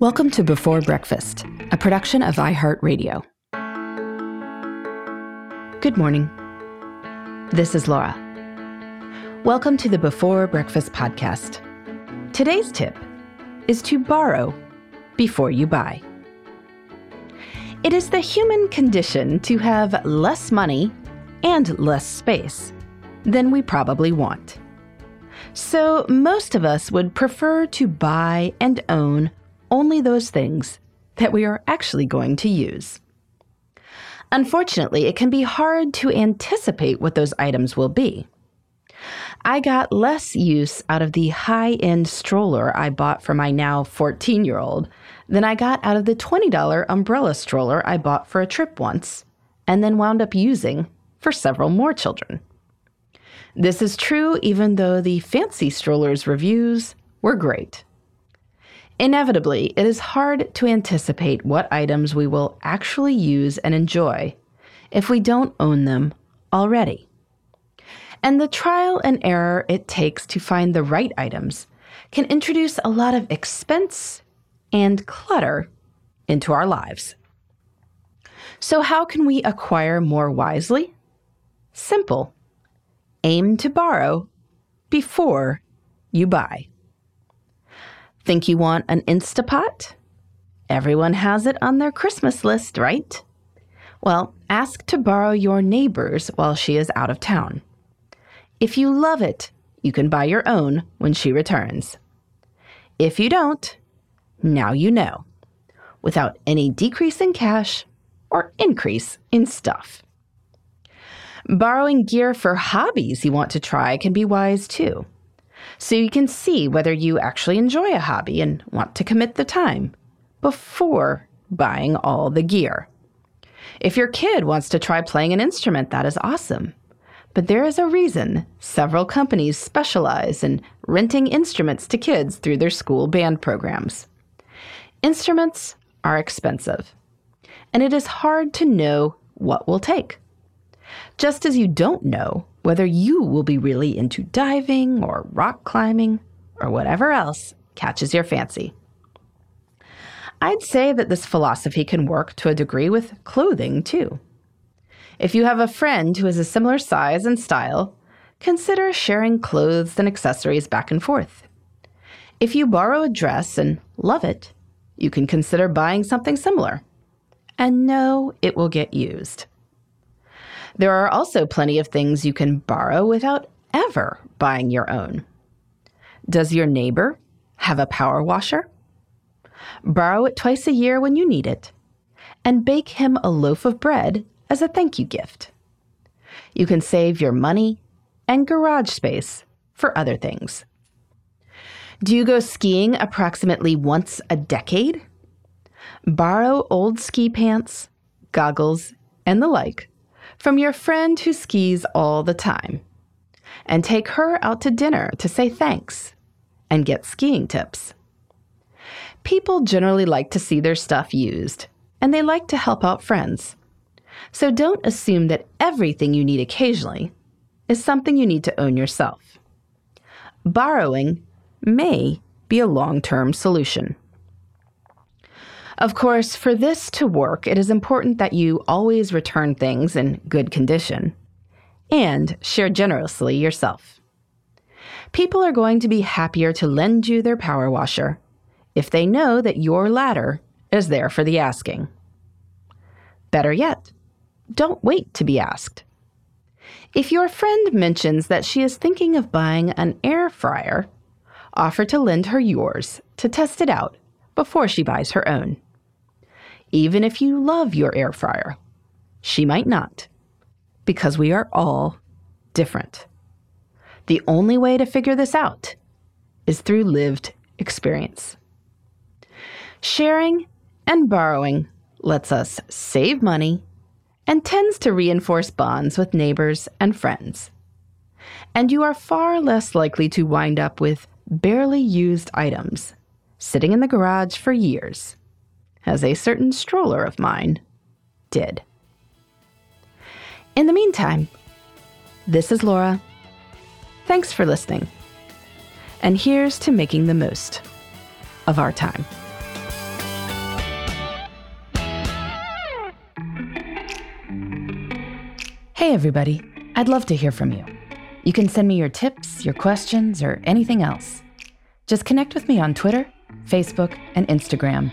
Welcome to Before Breakfast, a production of iHeartRadio. Good morning. This is Laura. Welcome to the Before Breakfast podcast. Today's tip is to borrow before you buy. It is the human condition to have less money and less space than we probably want. So, most of us would prefer to buy and own only those things that we are actually going to use. Unfortunately, it can be hard to anticipate what those items will be. I got less use out of the high end stroller I bought for my now 14 year old than I got out of the $20 umbrella stroller I bought for a trip once and then wound up using for several more children. This is true even though the fancy strollers reviews were great. Inevitably, it is hard to anticipate what items we will actually use and enjoy if we don't own them already. And the trial and error it takes to find the right items can introduce a lot of expense and clutter into our lives. So, how can we acquire more wisely? Simple. Aim to borrow before you buy. Think you want an Instapot? Everyone has it on their Christmas list, right? Well, ask to borrow your neighbor's while she is out of town. If you love it, you can buy your own when she returns. If you don't, now you know, without any decrease in cash or increase in stuff. Borrowing gear for hobbies you want to try can be wise too so you can see whether you actually enjoy a hobby and want to commit the time before buying all the gear. If your kid wants to try playing an instrument, that is awesome. But there is a reason several companies specialize in renting instruments to kids through their school band programs. Instruments are expensive, and it is hard to know what will take. Just as you don't know whether you will be really into diving or rock climbing or whatever else catches your fancy. I'd say that this philosophy can work to a degree with clothing too. If you have a friend who is a similar size and style, consider sharing clothes and accessories back and forth. If you borrow a dress and love it, you can consider buying something similar and know it will get used. There are also plenty of things you can borrow without ever buying your own. Does your neighbor have a power washer? Borrow it twice a year when you need it, and bake him a loaf of bread as a thank you gift. You can save your money and garage space for other things. Do you go skiing approximately once a decade? Borrow old ski pants, goggles, and the like from your friend who skis all the time and take her out to dinner to say thanks and get skiing tips. People generally like to see their stuff used and they like to help out friends. So don't assume that everything you need occasionally is something you need to own yourself. Borrowing may be a long term solution. Of course, for this to work, it is important that you always return things in good condition and share generously yourself. People are going to be happier to lend you their power washer if they know that your ladder is there for the asking. Better yet, don't wait to be asked. If your friend mentions that she is thinking of buying an air fryer, offer to lend her yours to test it out before she buys her own even if you love your air fryer. She might not, because we are all different. The only way to figure this out is through lived experience. Sharing and borrowing lets us save money and tends to reinforce bonds with neighbors and friends. And you are far less likely to wind up with barely used items sitting in the garage for years as a certain stroller of mine did. In the meantime, this is Laura. Thanks for listening. And here's to making the most of our time. Hey, everybody. I'd love to hear from you. You can send me your tips, your questions, or anything else. Just connect with me on Twitter, Facebook, and Instagram